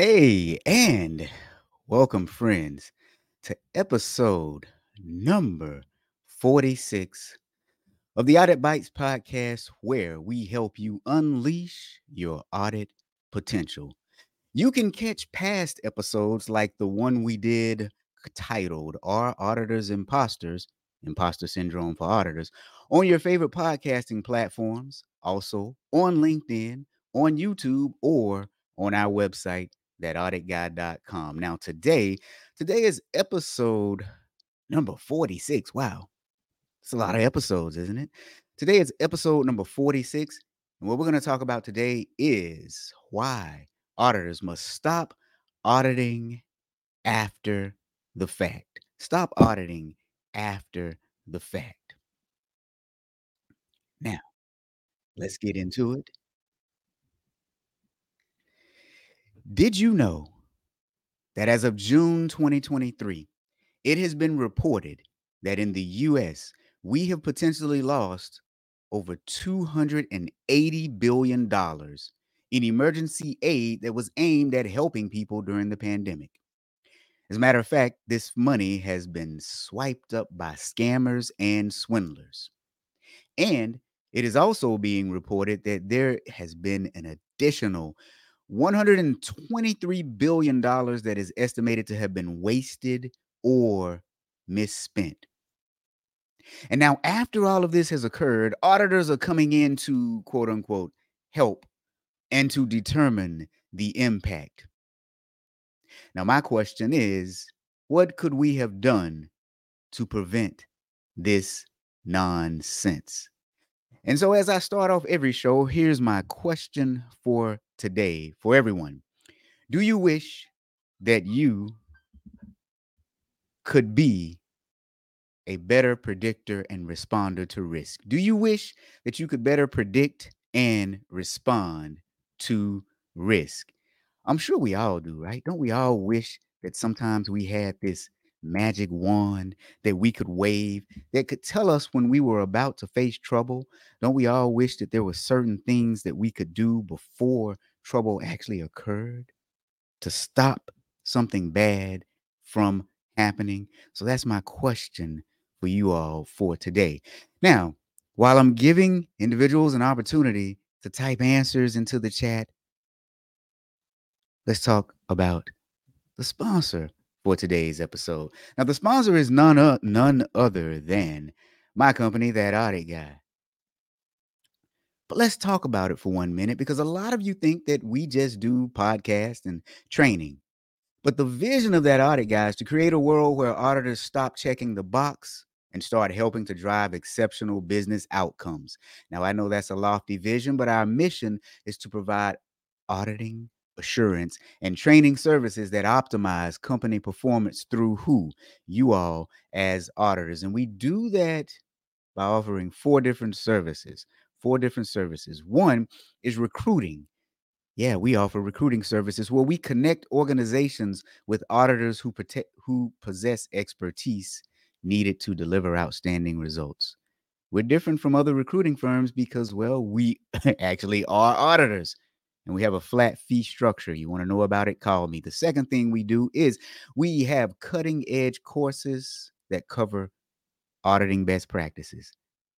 Hey, and welcome, friends, to episode number 46 of the Audit Bites podcast, where we help you unleash your audit potential. You can catch past episodes like the one we did titled Are Auditors Imposters? Imposter Syndrome for Auditors on your favorite podcasting platforms, also on LinkedIn, on YouTube, or on our website, thatauditguy.com. Now, today, today is episode number 46. Wow. It's a lot of episodes, isn't it? Today is episode number 46. And what we're going to talk about today is why auditors must stop auditing after the fact. Stop auditing after the fact. Now, let's get into it. Did you know that as of June 2023, it has been reported that in the US, we have potentially lost over $280 billion in emergency aid that was aimed at helping people during the pandemic. As a matter of fact, this money has been swiped up by scammers and swindlers. And it is also being reported that there has been an additional $123 billion that is estimated to have been wasted or misspent. And now, after all of this has occurred, auditors are coming in to quote unquote help and to determine the impact. Now, my question is what could we have done to prevent this nonsense? And so, as I start off every show, here's my question for today for everyone Do you wish that you could be a better predictor and responder to risk? Do you wish that you could better predict and respond to risk? I'm sure we all do, right? Don't we all wish that sometimes we had this magic wand that we could wave that could tell us when we were about to face trouble? Don't we all wish that there were certain things that we could do before trouble actually occurred to stop something bad from happening? So that's my question for you all for today. Now, while I'm giving individuals an opportunity to type answers into the chat, let's talk about the sponsor for today's episode. Now, the sponsor is none, uh, none other than my company, That Audit Guy. But let's talk about it for one minute because a lot of you think that we just do podcasts and training. But the vision of that audit, guy, is to create a world where auditors stop checking the box and start helping to drive exceptional business outcomes. Now, I know that's a lofty vision, but our mission is to provide auditing, assurance, and training services that optimize company performance through who? You all as auditors. And we do that by offering four different services. Four different services. One is recruiting. Yeah, we offer recruiting services where we connect organizations with auditors who protect who possess expertise needed to deliver outstanding results. We're different from other recruiting firms because, well, we actually are auditors and we have a flat fee structure. You want to know about it? Call me. The second thing we do is we have cutting edge courses that cover auditing best practices.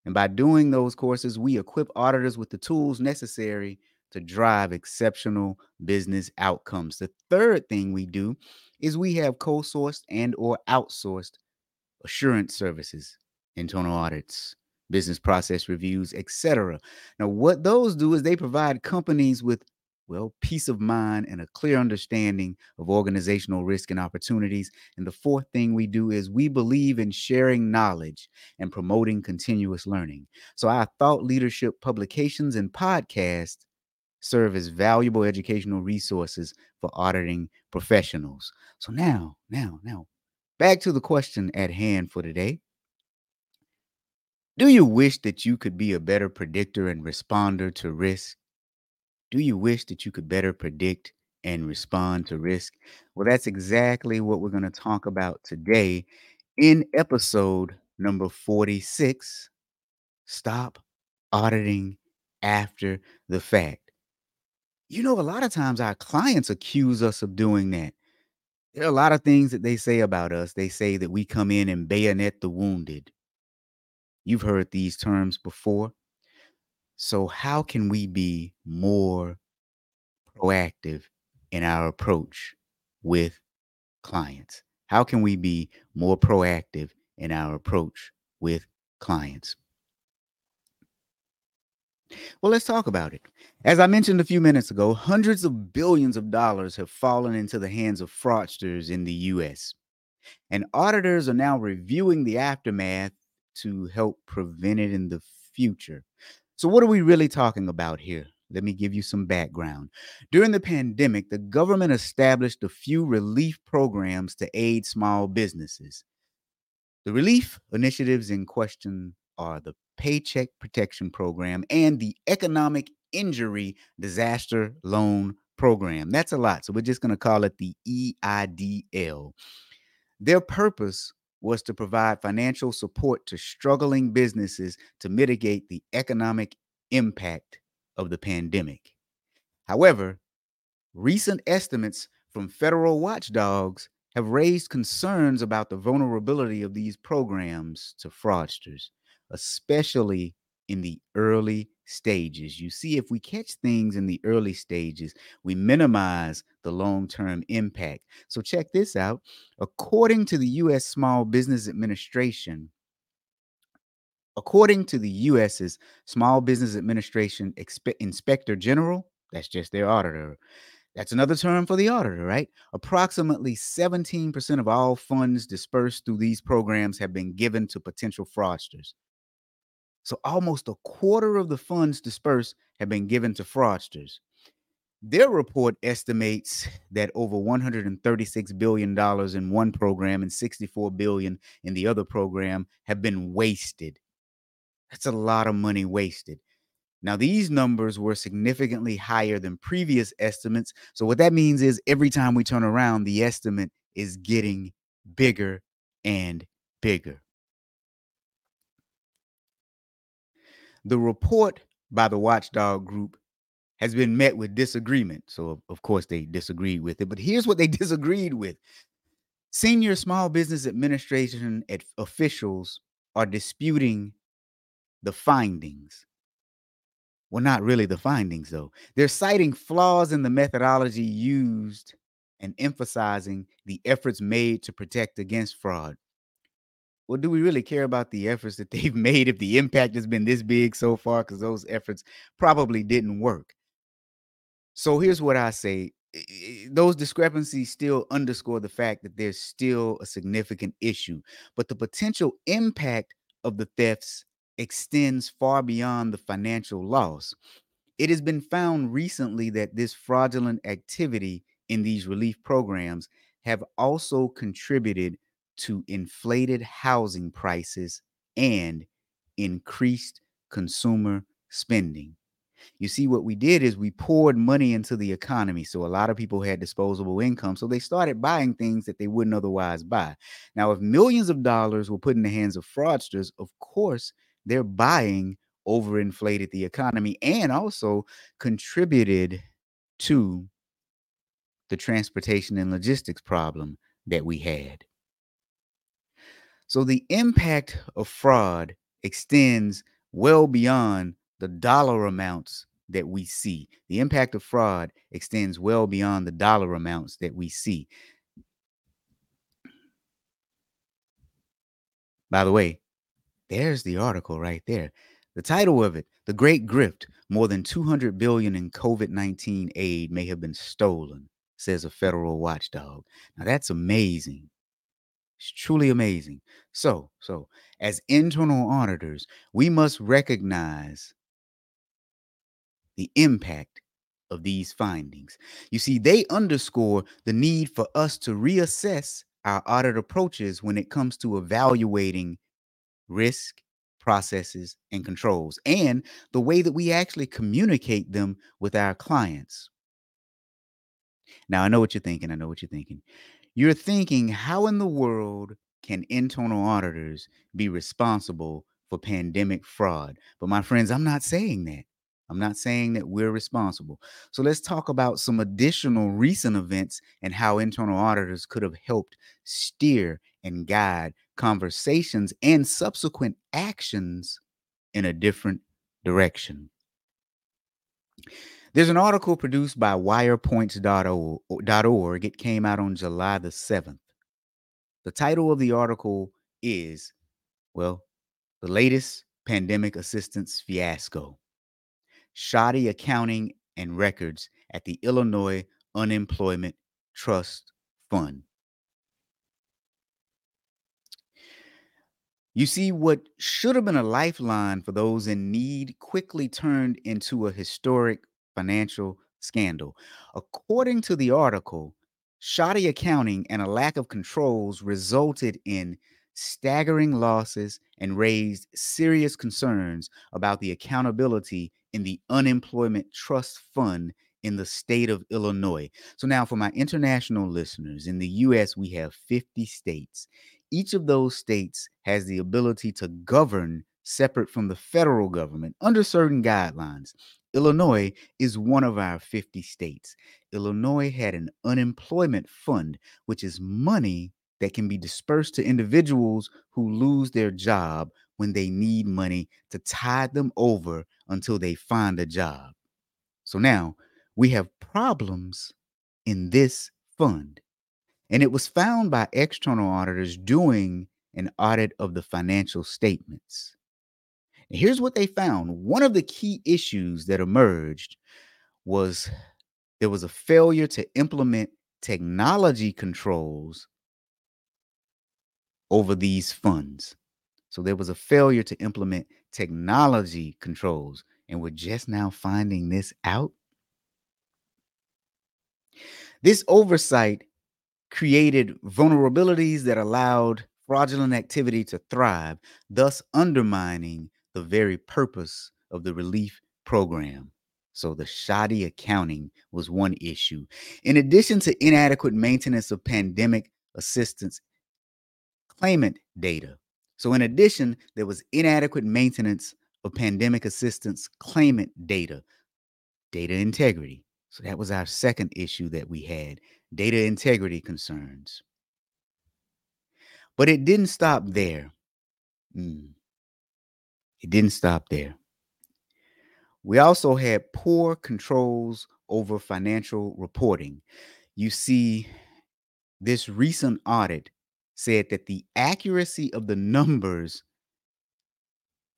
And by doing those courses, we equip auditors with the tools necessary to drive exceptional business outcomes. The third thing we do is we have co-sourced and or outsourced assurance services, internal audits, business process reviews, etc. Now, what those do is they provide companies with well, peace of mind and a clear understanding of organizational risk and opportunities. And the fourth thing we do is we believe in sharing knowledge and promoting continuous learning. So our thought leadership publications and podcasts serve as valuable educational resources for auditing professionals. So now, now, now, back to the question at hand for today. Do you wish that you could be a better predictor and responder to risk? Do you wish that you could better predict and respond to risk? Well, that's exactly what we're going to talk about today in episode number 46 Stop Auditing After the Fact. You know, a lot of times our clients accuse us of doing that. There are a lot of things that they say about us. They say that we come in and bayonet the wounded. You've heard these terms before. So, how can we be more proactive in our approach with clients? How can we be more proactive in our approach with clients? Well, let's talk about it. As I mentioned a few minutes ago, hundreds of billions of dollars have fallen into the hands of fraudsters in the US. And auditors are now reviewing the aftermath to help prevent it in the future. So, what are we really talking about here? Let me give you some background. During the pandemic, the government established a few relief programs to aid small businesses. The relief initiatives in question are the Paycheck Protection Program and the Economic Injury Disaster Loan Program. That's a lot. So we're just going to call it the EIDL. Their purpose was to provide financial support to struggling businesses to mitigate the economic impact of the pandemic. However, recent estimates from federal watchdogs have raised concerns about the vulnerability of these programs to fraudsters, especially in the early stages. You see, if we catch things in the early stages, we minimize the long term impact. So, check this out. According to the U.S. Small Business Administration, according to the U.S.'s Small Business Administration Expe- Inspector General, that's just their auditor. That's another term for the auditor, right? Approximately 17% of all funds dispersed through these programs have been given to potential fraudsters. So almost a quarter of the funds dispersed have been given to fraudsters. Their report estimates that over 136 billion dollars in one program and $64 billion in the other program have been wasted. That's a lot of money wasted. Now, these numbers were significantly higher than previous estimates. So, what that means is every time we turn around, the estimate is getting bigger and bigger. The report by the watchdog group has been met with disagreement. So, of course, they disagreed with it. But here's what they disagreed with senior small business administration officials are disputing the findings. Well, not really the findings, though. They're citing flaws in the methodology used and emphasizing the efforts made to protect against fraud. Well, do we really care about the efforts that they've made if the impact has been this big so far? Because those efforts probably didn't work. So here's what I say those discrepancies still underscore the fact that there's still a significant issue, but the potential impact of the thefts extends far beyond the financial loss. It has been found recently that this fraudulent activity in these relief programs have also contributed to inflated housing prices and increased consumer spending. You see, what we did is we poured money into the economy. So a lot of people had disposable income. So they started buying things that they wouldn't otherwise buy. Now, if millions of dollars were put in the hands of fraudsters, of course, they're buying overinflated the economy and also contributed to the transportation and logistics problem that we had. So the impact of fraud extends well beyond the dollar amounts that we see. The impact of fraud extends well beyond the dollar amounts that we see. By the way, there's the article right there. The title of it, The Great Grift, more than 200 billion in COVID-19 aid may have been stolen, says a federal watchdog. Now that's amazing. It's truly amazing. So, so as internal auditors, we must recognize the impact of these findings. You see, they underscore the need for us to reassess our audit approaches when it comes to evaluating risk, processes, and controls, and the way that we actually communicate them with our clients. Now, I know what you're thinking. I know what you're thinking. You're thinking, how in the world can internal auditors be responsible for pandemic fraud? But my friends, I'm not saying that. I'm not saying that we're responsible. So let's talk about some additional recent events and how internal auditors could have helped steer and guide conversations and subsequent actions in a different direction. There's an article produced by wirepoints.org. It came out on July the 7th. The title of the article is, well, the latest pandemic assistance fiasco shoddy accounting and records at the Illinois Unemployment Trust Fund. You see, what should have been a lifeline for those in need quickly turned into a historic financial scandal. According to the article, shoddy accounting and a lack of controls resulted in staggering losses and raised serious concerns about the accountability in the Unemployment Trust Fund in the state of Illinois. So, now for my international listeners, in the US, we have 50 states. Each of those states has the ability to govern separate from the federal government under certain guidelines. Illinois is one of our 50 states. Illinois had an unemployment fund, which is money that can be dispersed to individuals who lose their job when they need money to tide them over until they find a job. So now we have problems in this fund. And it was found by external auditors doing an audit of the financial statements. And here's what they found one of the key issues that emerged was there was a failure to implement technology controls over these funds. So there was a failure to implement technology controls. And we're just now finding this out. This oversight created vulnerabilities that allowed fraudulent activity to thrive, thus undermining the very purpose of the relief program. So the shoddy accounting was one issue. In addition to inadequate maintenance of pandemic assistance claimant data. So in addition, there was inadequate maintenance of pandemic assistance claimant data, data integrity. So that was our second issue that we had, data integrity concerns. But it didn't stop there. Mm. It didn't stop there. We also had poor controls over financial reporting. You see, this recent audit said that the accuracy of the numbers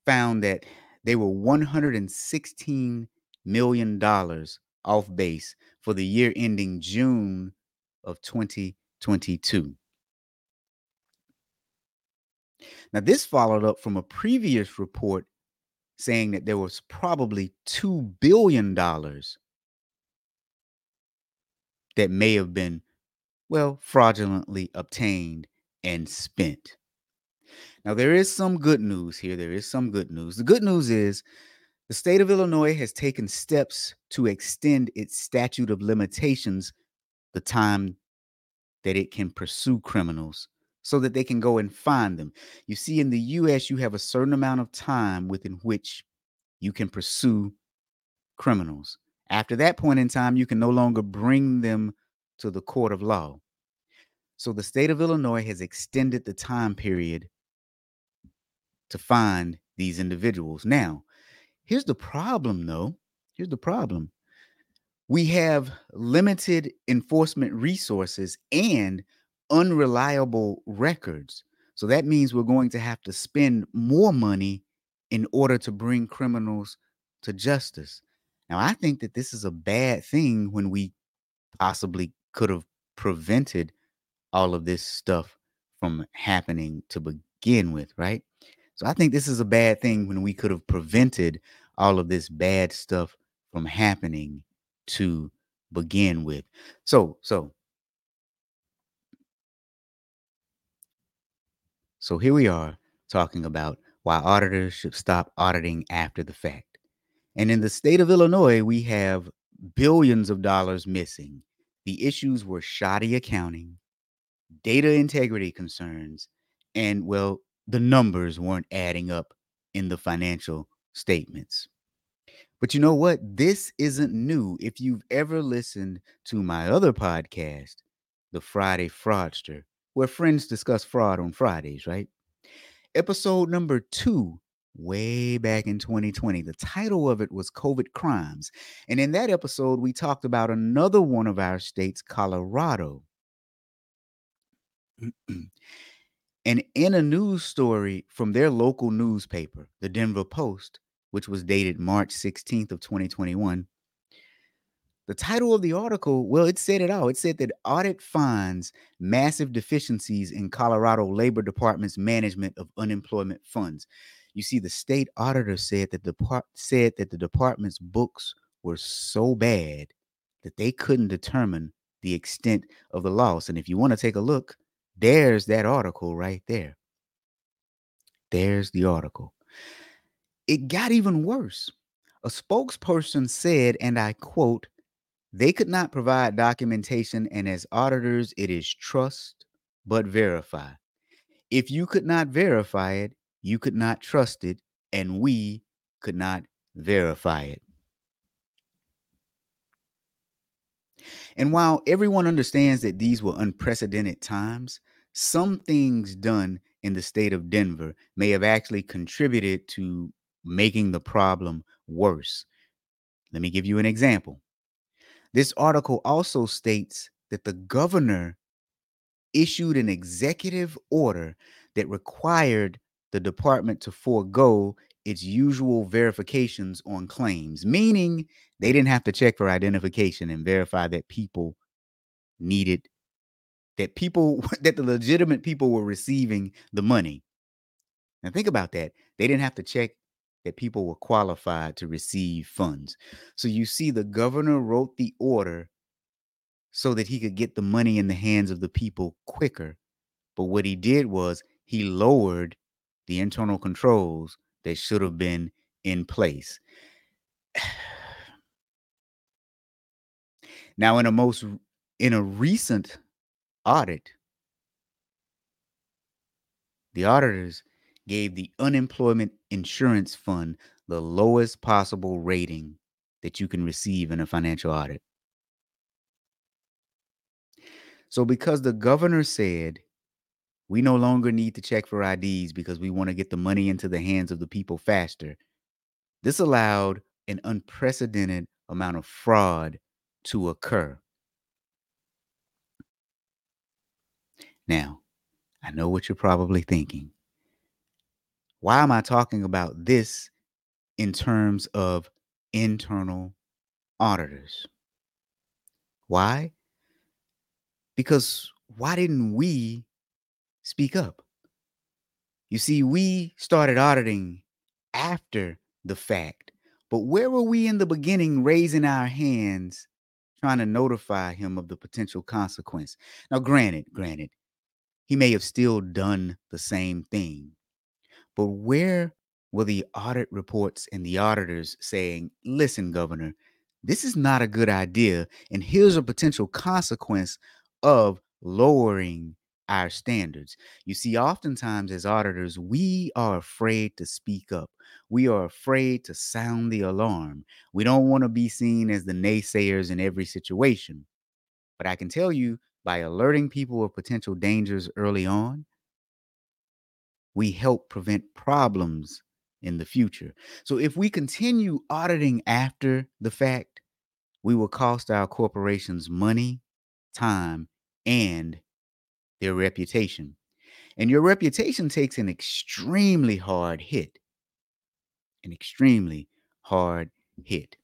found that they were $116 million off base for the year ending June of 2022. Now, this followed up from a previous report saying that there was probably $2 billion that may have been, well, fraudulently obtained and spent. Now, there is some good news here. There is some good news. The good news is the state of Illinois has taken steps to extend its statute of limitations, the time that it can pursue criminals so that they can go and find them. You see, in the US, you have a certain amount of time within which you can pursue criminals. After that point in time, you can no longer bring them to the court of law. So the state of Illinois has extended the time period to find these individuals. Now, here's the problem though. Here's the problem. We have limited enforcement resources and unreliable records. So that means we're going to have to spend more money in order to bring criminals to justice. Now, I think that this is a bad thing when we possibly could have prevented all of this stuff from happening to begin with, right? So I think this is a bad thing when we could have prevented all of this bad stuff from happening to begin with. So, so So here we are talking about why auditors should stop auditing after the fact. And in the state of Illinois, we have billions of dollars missing. The issues were shoddy accounting, data integrity concerns, and well, the numbers weren't adding up in the financial statements. But you know what? This isn't new. If you've ever listened to my other podcast, The Friday Fraudster, where friends discuss fraud on Fridays, right? Episode number two, way back in 2020. The title of it was COVID Crimes. And in that episode, we talked about another one of our states, Colorado. and in a news story from their local newspaper, the Denver Post, which was dated March 16th of 2021, the title of the article, well, it said it all. It said that audit finds massive deficiencies in Colorado Labor Department's management of unemployment funds. You see, the state auditor said that the said that the department's books were so bad that they couldn't determine the extent of the loss. And if you want to take a look, there's that article right there. There's the article. It got even worse. A spokesperson said, and I quote, they could not provide documentation, and as auditors, it is trust but verify. If you could not verify it, you could not trust it, and we could not verify it. And while everyone understands that these were unprecedented times, some things done in the state of Denver may have actually contributed to making the problem worse. Let me give you an example. This article also states that the governor issued an executive order that required the department to forego its usual verifications on claims, meaning they didn't have to check for identification and verify that people needed that people that the legitimate people were receiving the money. Now think about that. They didn't have to check that people were qualified to receive funds. So you see the governor wrote the order so that he could get the money in the hands of the people quicker. But what he did was he lowered the internal controls that should have been in place. Now, in a most in a recent audit, the auditors gave the unemployment insurance fund the lowest possible rating that you can receive in a financial audit. So, because the governor said we no longer need to check for IDs because we want to get the money into the hands of the people faster, this allowed an unprecedented amount of fraud to occur. Now, I know what you're probably thinking. Why am I talking about this in terms of internal auditors? Why? Because why didn't we speak up? You see, we started auditing after the fact, but where were we in the beginning raising our hands trying to notify him of the potential consequence? Now, granted, granted, he may have still done the same thing, but where were the audit reports and the auditors saying, listen, Governor, this is not a good idea, and here's a potential consequence of lowering our standards. You see, oftentimes as auditors, we are afraid to speak up. We are afraid to sound the alarm. We don't want to be seen as the naysayers in every situation. But I can tell you by alerting people of potential dangers early on, we help prevent problems in the future. So if we continue auditing after the fact, we will cost our corporations money, time, and their reputation. And your reputation takes an extremely hard hit. An extremely hard hit.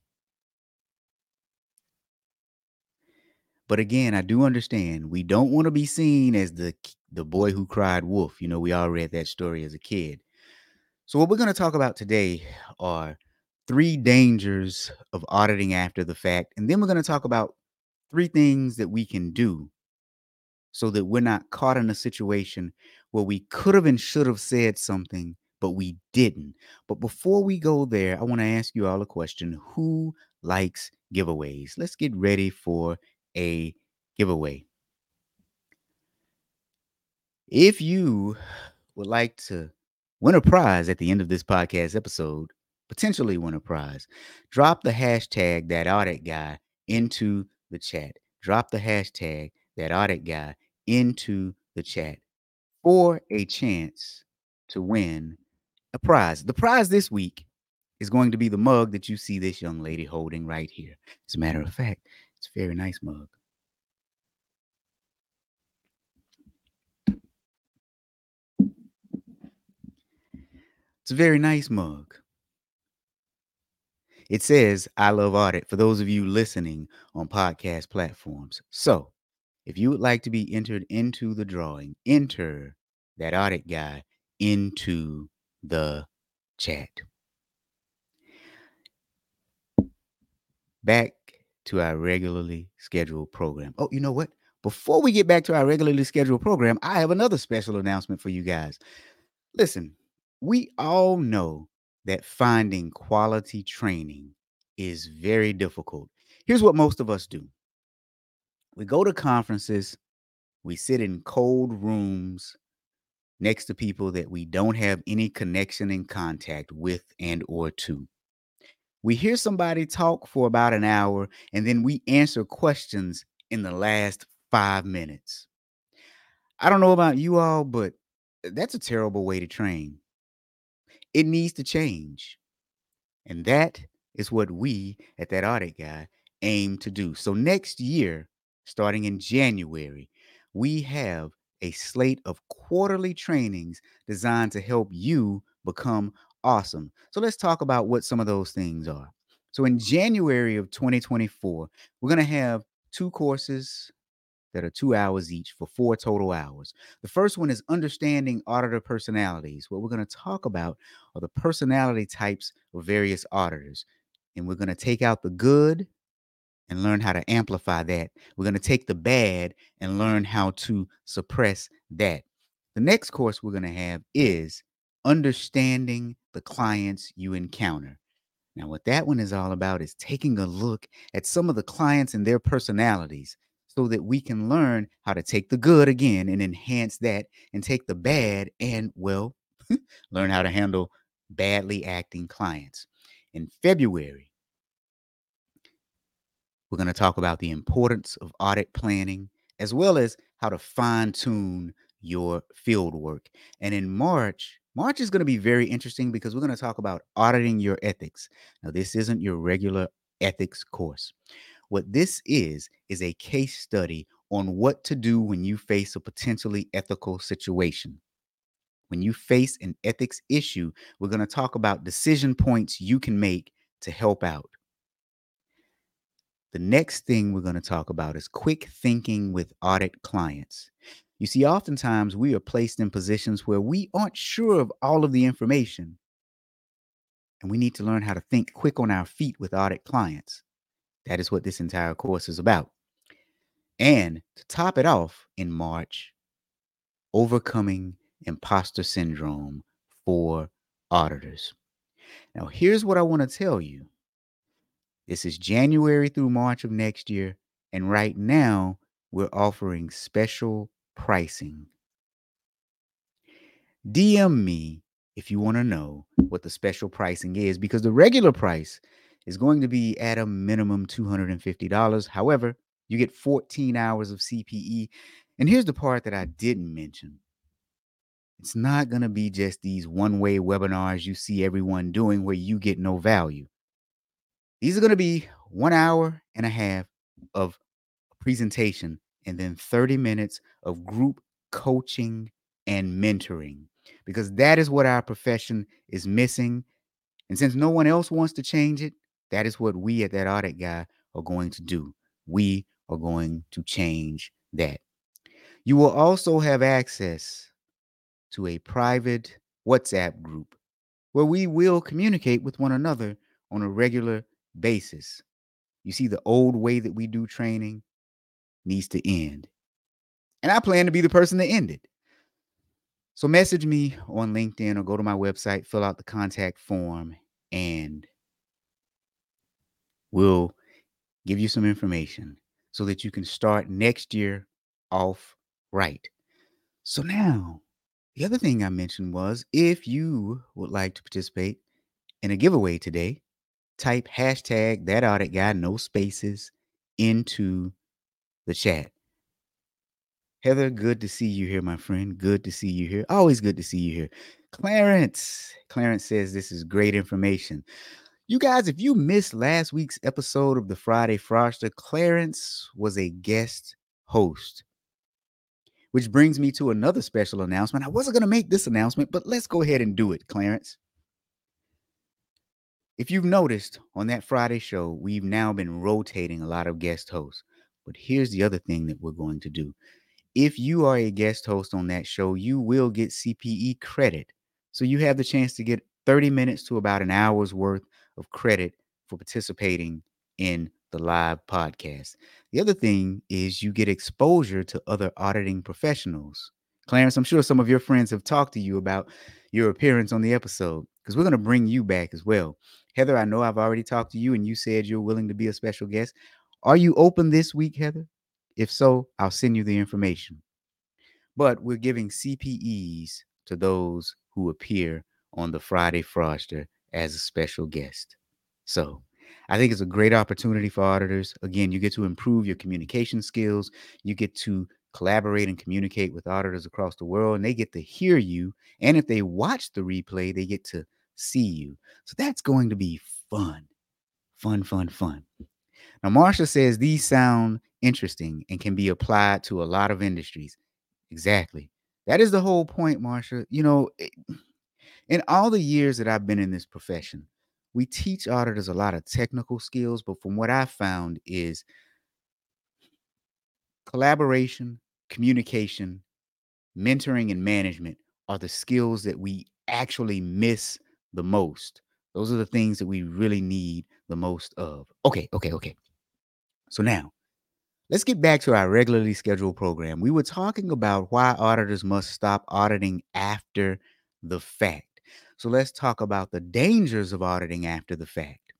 But again, I do understand we don't want to be seen as the the boy who cried wolf. You know, we all read that story as a kid. So what we're going to talk about today are three dangers of auditing after the fact, and then we're going to talk about three things that we can do so that we're not caught in a situation where we could have and should have said something, but we didn't. But before we go there, I want to ask you all a question. Who likes giveaways? Let's get ready for a giveaway. If you would like to win a prize at the end of this podcast episode, potentially win a prize. Drop the hashtag that audit guy into the chat. Drop the hashtag that audit guy into the chat for a chance to win a prize. The prize this week is going to be the mug that you see this young lady holding right here. As a matter of fact, it's a very nice mug. It's a very nice mug. It says, I love audit for those of you listening on podcast platforms. So, if you would like to be entered into the drawing, enter that audit guy into the chat. Back to our regularly scheduled program. Oh, you know what? Before we get back to our regularly scheduled program, I have another special announcement for you guys. Listen, we all know that finding quality training is very difficult. Here's what most of us do we go to conferences, we sit in cold rooms next to people that we don't have any connection and contact with and or to. We hear somebody talk for about an hour and then we answer questions in the last 5 minutes. I don't know about you all, but eh, that's a terrible way to train. It needs to change. And that is what we at that audit guy aim to do. So next year, starting in January, we have a slate of quarterly trainings designed to help you become awesome. So let's talk about what some of those things are. So in January of 2024, we're going to have two courses that are two hours each for four total hours. The first one is understanding auditor personalities. What we're going to talk about are the personality types of various auditors. And we're going to take out the good and learn how to amplify that. We're going to take the bad and learn how to suppress that. The next course we're going to have is understanding the clients you encounter. Now, what that one is all about is taking a look at some of the clients and their personalities so that we can learn how to take the good again and enhance that and take the bad and, well, learn how to handle badly acting clients. In February, we're going to talk about the importance of audit planning as well as how to fine tune your field work. And in March, March is going to be very interesting because we're going to talk about auditing your ethics. Now, this isn't your regular ethics course. What this is, is a case study on what to do when you face a potentially ethical situation. When you face an ethics issue, we're going to talk about decision points you can make to help out. The next thing we're going to talk about is quick thinking with audit clients. You see, oftentimes we are placed in positions where we aren't sure of all of the information, and we need to learn how to think quick on our feet with audit clients. That is what this entire course is about. And to top it off in March, overcoming imposter syndrome for auditors. Now, here's what I want to tell you this is January through March of next year. And right now, we're offering special pricing. DM me if you want to know what the special pricing is because the regular price is going to be at a minimum $250. However, you get 14 hours of CPE. And here's the part that I didn't mention it's not going to be just these one way webinars you see everyone doing where you get no value. These are going to be one hour and a half of presentation and then 30 minutes of group coaching and mentoring because that is what our profession is missing. And since no one else wants to change it, that is what we at that audit guy are going to do. We are going to change that. You will also have access to a private WhatsApp group where we will communicate with one another on a regular basis. You see, the old way that we do training needs to end. And I plan to be the person to end it. So message me on LinkedIn or go to my website, fill out the contact form, and we'll give you some information so that you can start next year off right. So now, the other thing I mentioned was if you would like to participate In a giveaway today, type hashtag that audit guy, no spaces, into the chat. Heather, good to see you here, my friend. Good to see you here. Always good to see you here. Clarence, Clarence says this is great information. You guys, if you missed last week's episode of the Friday Fraudster, Clarence was a guest host. Which brings me to another special announcement. I wasn't going to make this announcement, but let's go ahead and do it, Clarence. If you've noticed on that Friday show, we've now been rotating a lot of guest hosts. But here's the other thing that we're going to do. If you are a guest host on that show, you will get CPE credit. So you have the chance to get 30 minutes to about an hour's worth of credit for participating in the live podcast. The other thing is you get exposure to other auditing professionals. Clarence, I'm sure some of your friends have talked to you about your appearance on the episode because we're going to bring you back as well. Heather, I know I've already talked to you and you said you're willing to be a special guest. Are you open this week, Heather? If so, I'll send you the information. But we're giving CPEs to those who appear on the Friday Fraudster as a special guest. So I think it's a great opportunity for auditors. Again, you get to improve your communication skills. You get to collaborate and communicate with auditors across the world, and they get to hear you. And if they watch the replay, they get to see you. So that's going to be fun. Fun, fun, fun. Now, Marsha says these sound interesting and can be applied to a lot of industries. Exactly. That is the whole point, Marsha. You know, in all the years that I've been in this profession, we teach auditors a lot of technical skills, but from what I found is collaboration, communication, mentoring, and management are the skills that we actually miss the most. Those are the things that we really need the most of. Okay, okay, okay. So now, let's get back to our regularly scheduled program. We were talking about why auditors must stop auditing after the fact. So let's talk about the dangers of auditing after the fact.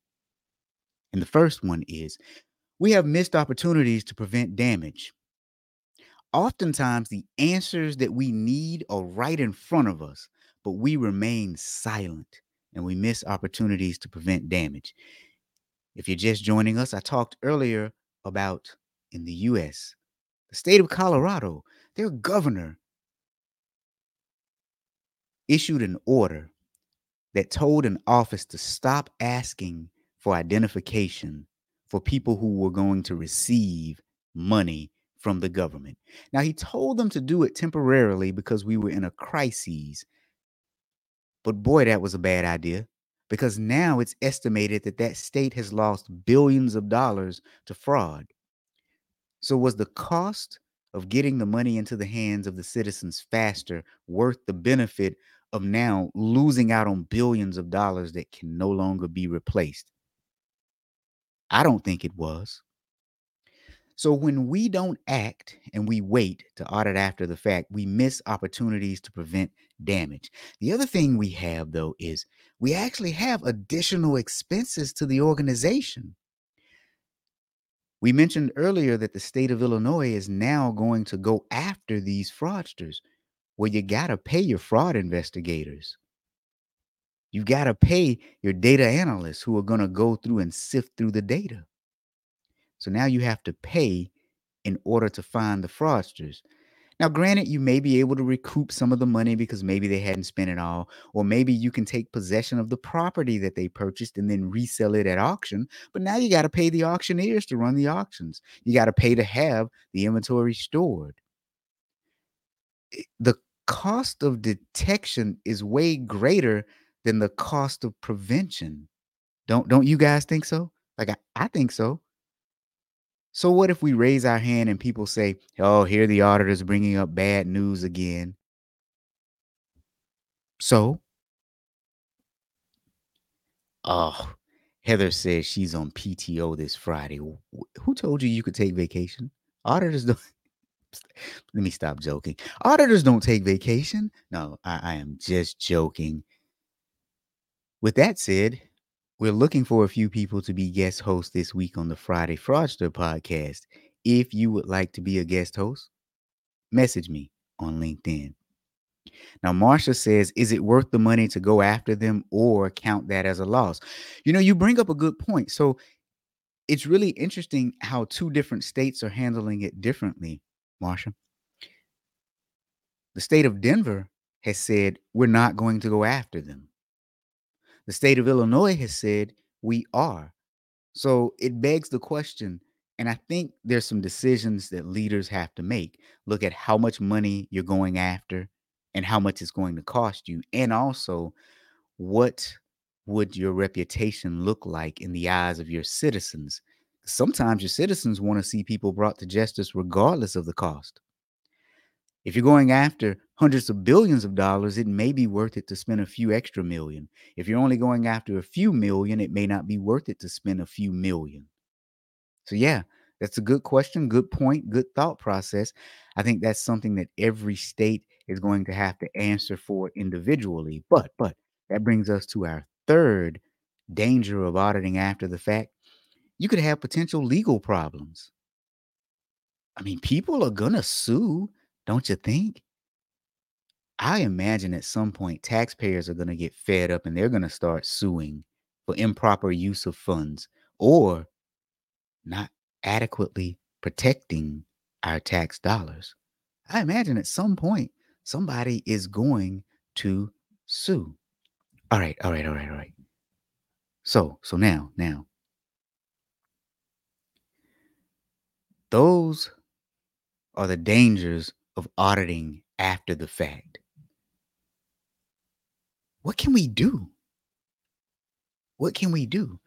And the first one is we have missed opportunities to prevent damage. Oftentimes, the answers that we need are right in front of us, but we remain silent and we miss opportunities to prevent damage. If you're just joining us, I talked earlier about in the US, the state of Colorado, their governor issued an order that told an office to stop asking for identification for people who were going to receive money from the government. Now, he told them to do it temporarily because we were in a crisis. But boy, that was a bad idea because now it's estimated that that state has lost billions of dollars to fraud. So, was the cost of getting the money into the hands of the citizens faster worth the benefit of now losing out on billions of dollars that can no longer be replaced? I don't think it was. So when we don't act and we wait to audit after the fact, we miss opportunities to prevent damage. The other thing we have, though, is we actually have additional expenses to the organization. We mentioned earlier that the state of Illinois is now going to go after these fraudsters. Well, you got to pay your fraud investigators. You got to pay your data analysts who are going to go through and sift through the data. So now you have to pay in order to find the fraudsters. Now, granted, you may be able to recoup some of the money because maybe they hadn't spent it all, or maybe you can take possession of the property that they purchased and then resell it at auction. But now you got to pay the auctioneers to run the auctions. You got to pay to have the inventory stored. The cost of detection is way greater than the cost of prevention. Don't don't you guys think so? Like I, I think so. So what if we raise our hand and people say, "Oh, here the auditor's bringing up bad news again." So, oh, Heather says she's on PTO this Friday. Who told you you could take vacation? Auditors don't. Let me stop joking. Auditors don't take vacation. No, I, I am just joking. With that said, we're looking for a few people to be guest hosts this week on the Friday Fraudster podcast. If you would like to be a guest host, message me on LinkedIn. Now, Marsha says, is it worth the money to go after them or count that as a loss? You know, you bring up a good point. So it's really interesting how two different states are handling it differently, Marsha. The state of Denver has said, we're not going to go after them. The state of Illinois has said, we are. So it begs the question, and I think there's some decisions that leaders have to make. Look at how much money you're going after and how much it's going to cost you. And also, what would your reputation look like in the eyes of your citizens? Sometimes your citizens want to see people brought to justice regardless of the cost. If you're going after hundreds of billions of dollars, it may be worth it to spend a few extra million. If you're only going after a few million, it may not be worth it to spend a few million. So, yeah, that's a good question, good point, good thought process. I think that's something that every state is going to have to answer for individually. But, but that brings us to our third danger of auditing after the fact. You could have potential legal problems. I mean, people are going to sue, don't you think? I imagine at some point taxpayers are going to get fed up and they're going to start suing for improper use of funds or not adequately protecting our tax dollars. I imagine at some point somebody is going to sue. All right, all right, all right, all right. So, so now, now, those are the dangers of auditing after the fact. What can we do? What can we do?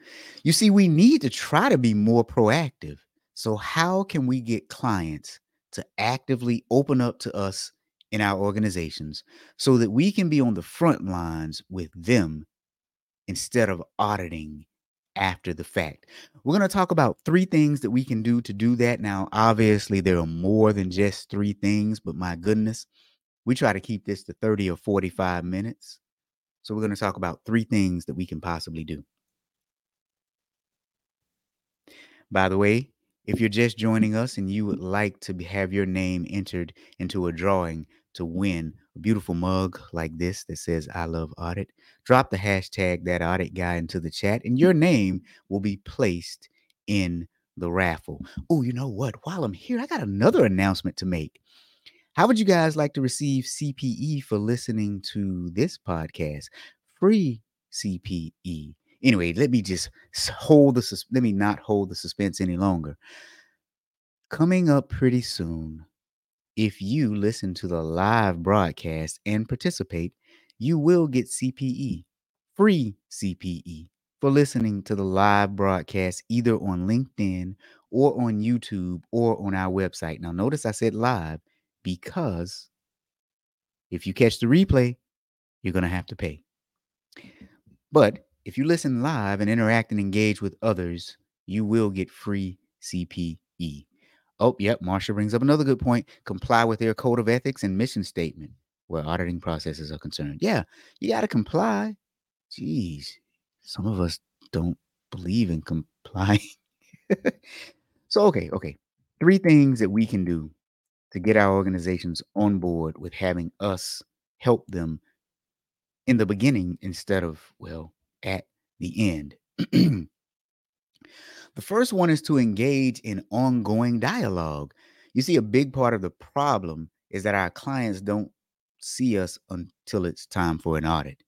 You see, we need to try to be more proactive. So, how can we get clients to actively open up to us in our organizations so that we can be on the front lines with them instead of auditing after the fact? We're going to talk about three things that we can do to do that. Now, obviously, there are more than just three things, but my goodness, we try to keep this to 30 or 45 minutes. So we're going to talk about three things that we can possibly do. By the way, if you're just joining us and you would like to have your name entered into a drawing to win a beautiful mug like this that says I love audit, drop the hashtag that audit guy into the chat and your name will be placed in the raffle. Oh, you know what? While I'm here, I got another announcement to make. How would you guys like to receive CPE for listening to this podcast? Free CPE. Anyway, let me just hold the let me not hold the suspense any longer. Coming up pretty soon, if you listen to the live broadcast and participate, you will get CPE, free CPE for listening to the live broadcast either on LinkedIn or on YouTube or on our website. Now, notice I said live because if you catch the replay, you're going to have to pay. But if you listen live and interact and engage with others, you will get free CPE. Oh, yep. Marsha brings up another good point. Comply with their code of ethics and mission statement where auditing processes are concerned. Yeah, you got to comply. Jeez, some of us don't believe in complying. so, okay, okay. Three things that we can do to get our organizations on board with having us help them in the beginning instead of, well, at the end. the first one is to engage in ongoing dialogue. You see, a big part of the problem is that our clients don't see us until it's time for an audit.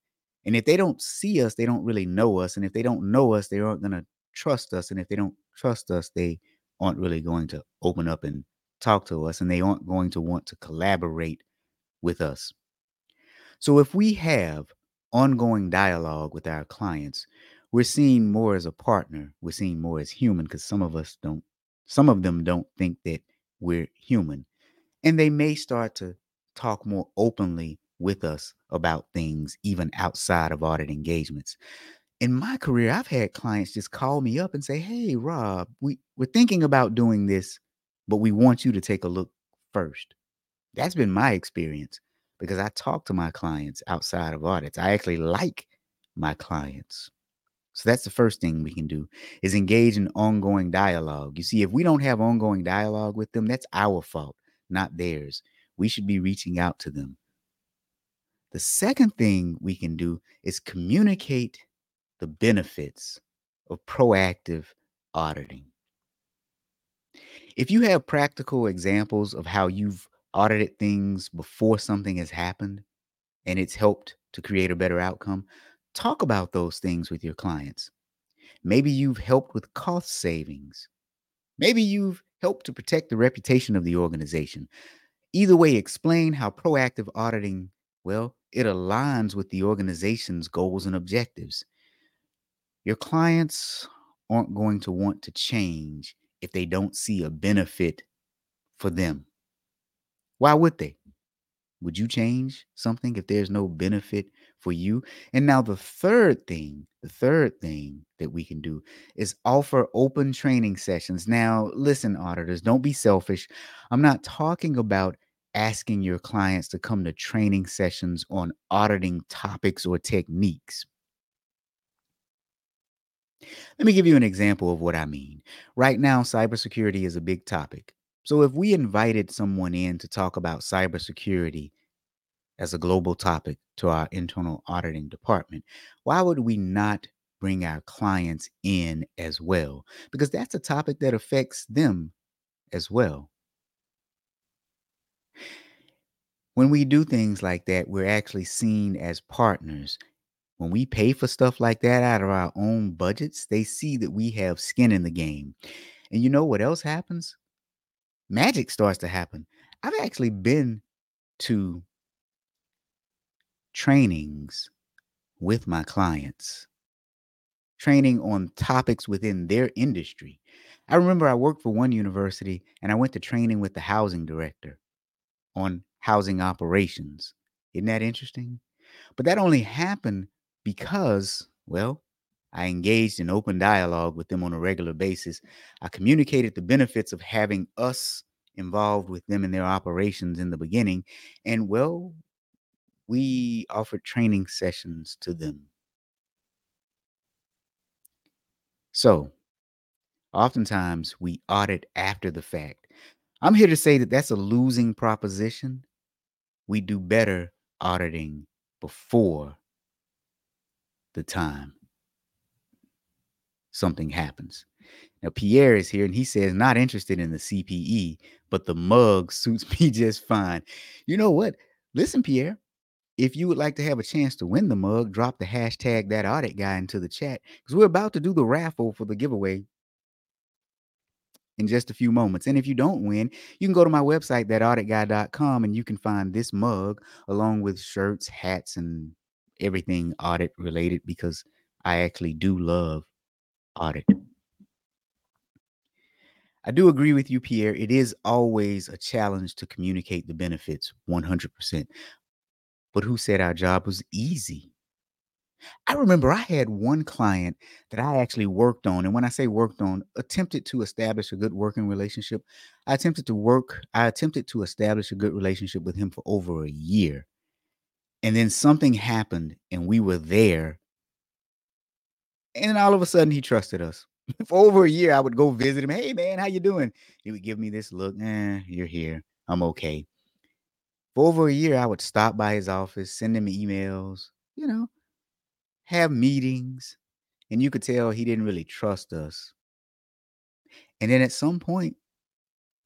And if they don't see us, they don't really know us. And if they don't know us, they aren't going to trust us. And if they don't trust us, they aren't really going to open up and talk to us and they aren't going to want to collaborate with us. So if we have ongoing dialogue with our clients, we're seen more as a partner. We're seen more as human because some of us don't, some of them don't think that we're human. And they may start to talk more openly with us about things, even outside of audit engagements. In my career, I've had clients just call me up and say, Hey, Rob, we, we're thinking about doing this but we want you to take a look first. That's been my experience because I talk to my clients outside of audits. I actually like my clients. So that's the first thing we can do is engage in ongoing dialogue. You see, if we don't have ongoing dialogue with them, that's our fault, not theirs. We should be reaching out to them. The second thing we can do is communicate the benefits of proactive auditing. If you have practical examples of how you've audited things before something has happened and it's helped to create a better outcome, talk about those things with your clients. Maybe you've helped with cost savings. Maybe you've helped to protect the reputation of the organization. Either way, explain how proactive auditing, well, it aligns with the organization's goals and objectives. Your clients aren't going to want to change if they don't see a benefit for them. Why would they? Would you change something if there's no benefit for you? And now, the third thing, the third thing that we can do is offer open training sessions. Now, listen, auditors, don't be selfish. I'm not talking about asking your clients to come to training sessions on auditing topics or techniques. Let me give you an example of what I mean. Right now, cybersecurity is a big topic. So, if we invited someone in to talk about cybersecurity as a global topic to our internal auditing department, why would we not bring our clients in as well? Because that's a topic that affects them as well. When we do things like that, we're actually seen as partners. When we pay for stuff like that out of our own budgets, they see that we have skin in the game. And you know what else happens? Magic starts to happen. I've actually been to trainings with my clients, training on topics within their industry. I remember I worked for one university and I went to training with the housing director on housing operations. Isn't that interesting? But that only happened because, well, I engaged in open dialogue with them on a regular basis. I communicated the benefits of having us involved with them in their operations in the beginning. And, well, we offered training sessions to them. So, oftentimes we audit after the fact. I'm here to say that that's a losing proposition. We do better auditing before the time something happens. Now, Pierre is here and he says, not interested in the CPE, but the mug suits me just fine. You know what? Listen, Pierre, if you would like to have a chance to win the mug, drop the hashtag that audit guy into the chat because we're about to do the raffle for the giveaway in just a few moments. And if you don't win, you can go to my website, thatauditguy.com, and you can find this mug along with shirts, hats, and everything audit related because I actually do love audit. I do agree with you, Pierre. It is always a challenge to communicate the benefits 100%. But who said our job was easy? I remember I had one client that I actually worked on. And when I say worked on, attempted to establish a good working relationship. I attempted to work, I attempted to establish a good relationship with him for over a year. And then something happened and we were there. And then all of a sudden he trusted us. for over a year, I would go visit him. Hey man, how you doing? He would give me this look. Eh, you're here. I'm okay. For over a year, I would stop by his office, send him emails, you know, have meetings, and you could tell he didn't really trust us. And then at some point,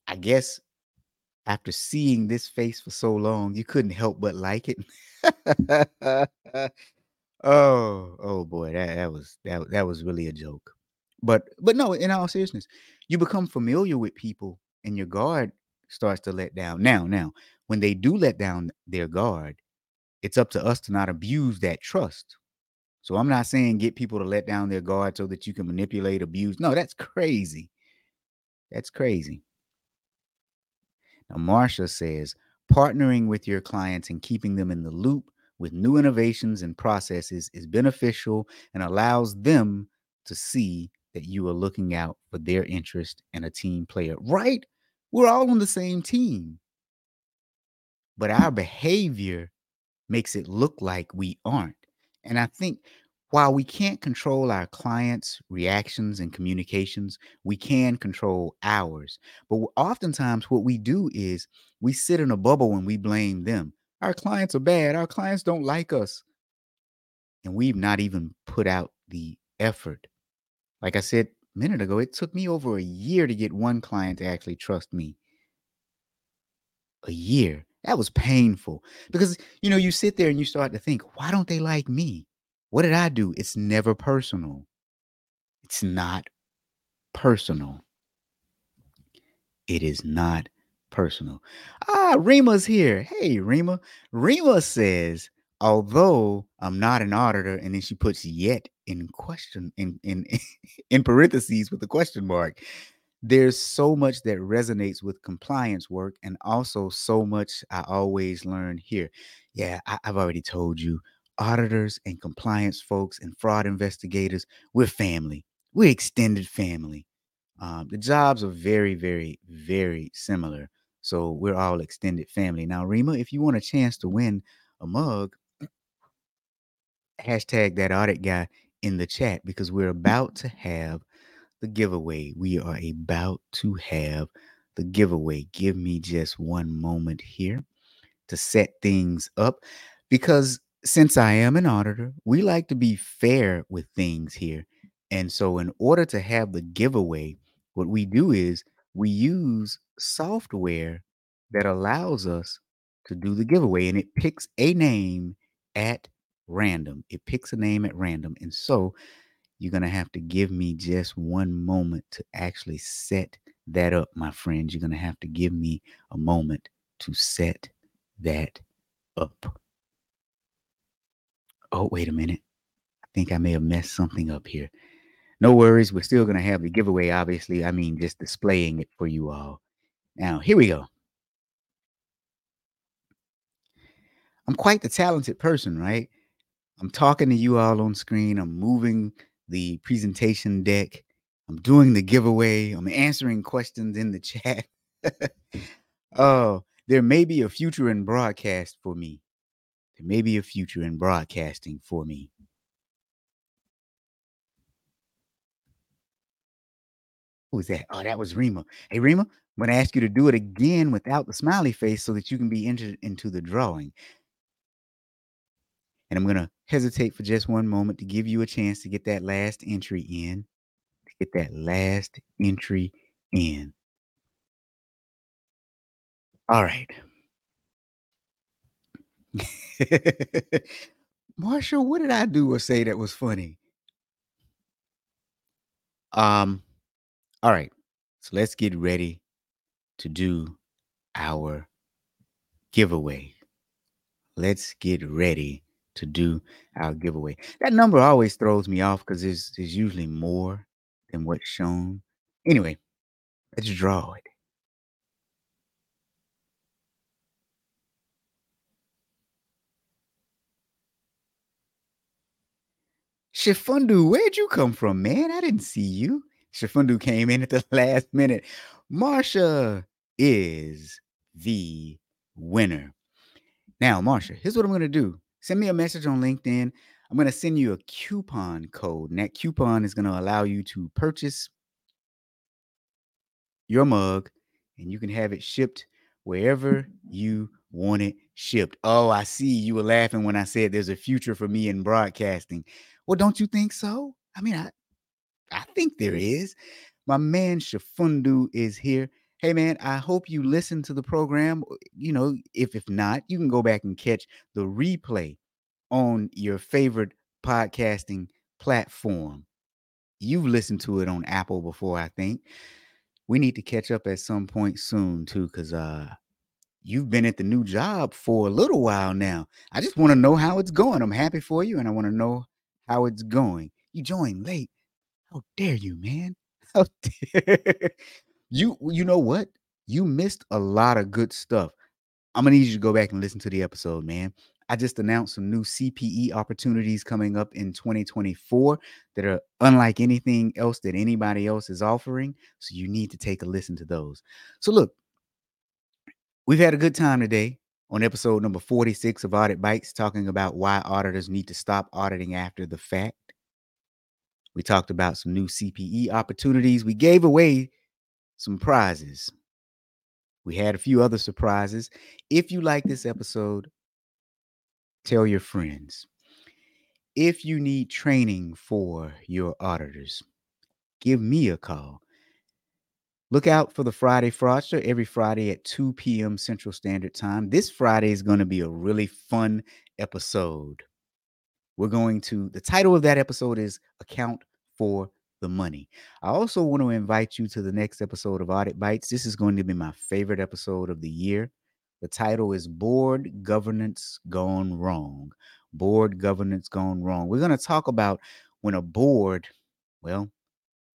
I guess after seeing this face for so long, you couldn't help but like it. oh, oh boy, that, that was that, that was really a joke. But but no, in all seriousness, you become familiar with people and your guard starts to let down. Now, now, when they do let down their guard, it's up to us to not abuse that trust. So I'm not saying get people to let down their guard so that you can manipulate, abuse. No, that's crazy. That's crazy. Now, Marsha says partnering with your clients and keeping them in the loop with new innovations and processes is beneficial and allows them to see that you are looking out for their interest and a team player. Right? We're all on the same team. But our behavior makes it look like we aren't. And I think while we can't control our clients' reactions and communications, we can control ours. But oftentimes, what we do is we sit in a bubble and we blame them. Our clients are bad. Our clients don't like us. And we've not even put out the effort. Like I said a minute ago, it took me over a year to get one client to actually trust me. A year. That was painful because, you know, you sit there and you start to think, why don't they like me? What did I do? It's never personal. It's not personal. It is not personal. Ah, Rima's here. Hey, Rima. Rima says, although I'm not an auditor, and then she puts yet in question in in in parentheses with a question mark. There's so much that resonates with compliance work, and also so much I always learn here. Yeah, I, I've already told you, auditors and compliance folks and fraud investigators, we're family. We're extended family. Um, the jobs are very, very, very similar. So we're all extended family. Now, Rima, if you want a chance to win a mug, hashtag that audit guy in the chat because we're about to have the giveaway. We are about to have the giveaway. Give me just one moment here to set things up because since I am an auditor, we like to be fair with things here. And so, in order to have the giveaway, what we do is we use software that allows us to do the giveaway and it picks a name at random. It picks a name at random. And so, you're going to have to give me just one moment to actually set that up, my friends. You're going to have to give me a moment to set that up. Oh, wait a minute. I think I may have messed something up here. No worries. We're still going to have the giveaway, obviously. I mean, just displaying it for you all. Now, here we go. I'm quite the talented person, right? I'm talking to you all on screen. I'm moving the presentation deck. I'm doing the giveaway. I'm answering questions in the chat. oh, there may be a future in broadcast for me. There may be a future in broadcasting for me. Who was that? Oh, that was Rima. Hey, Rima, I'm going to ask you to do it again without the smiley face so that you can be entered into the drawing. And I'm going to hesitate for just one moment to give you a chance to get that last entry in. To get that last entry in. All right. Marshall, what did I do or say that was funny? Um, all right. So let's get ready to do our giveaway. Let's get ready to do our giveaway. That number always throws me off because there's, usually more than what's shown. Anyway, let's draw it. Shifundu, where'd you come from, man? I didn't see you. Shifundu came in at the last minute. Marsha is the winner. Now, Marsha, here's what I'm going to do. Send me a message on LinkedIn. I'm going to send you a coupon code, and that coupon is going to allow you to purchase your mug, and you can have it shipped wherever you want it shipped. Oh, I see you were laughing when I said there's a future for me in broadcasting. Well, don't you think so? I mean, I I think there is. My man Shafundu is here. Hey man, I hope you listen to the program. You know, if if not, you can go back and catch the replay on your favorite podcasting platform. You've listened to it on Apple before, I think. We need to catch up at some point soon too, because uh you've been at the new job for a little while now. I just want to know how it's going. I'm happy for you, and I want to know how it's going. You joined late. How dare you, man? How dare you? You know what? You missed a lot of good stuff. I'm gonna need you to go back and listen to the episode, man. I just announced some new CPE opportunities coming up in 2024 that are unlike anything else that anybody else is offering. So you need to take a listen to those. So look, we've had a good time today on episode number 46 of Audit Bites, talking about why auditors need to stop auditing after the fact. We talked about some new CPE opportunities. We gave away some prizes. We had a few other surprises. If you like this episode, tell your friends. If you need training for your auditors, give me a call. Look out for the Friday Fraudster every Friday at 2 p.m. Central Standard Time. This Friday is going to be a really fun episode. We're going to, the title of that episode is Account for the Money. I also want to invite you to the next episode of Audit Bites. This is going to be my favorite episode of the year. The title is Board Governance Gone Wrong. Board Governance Gone Wrong. We're going to talk about when a board, well,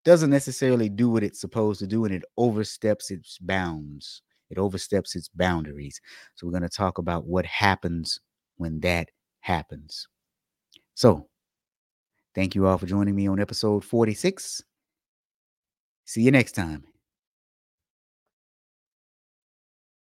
doesn't necessarily do what it's supposed to do and it oversteps its bounds. It oversteps its boundaries. So we're going to talk about what happens when that happens. So, thank you all for joining me on episode 46. See you next time.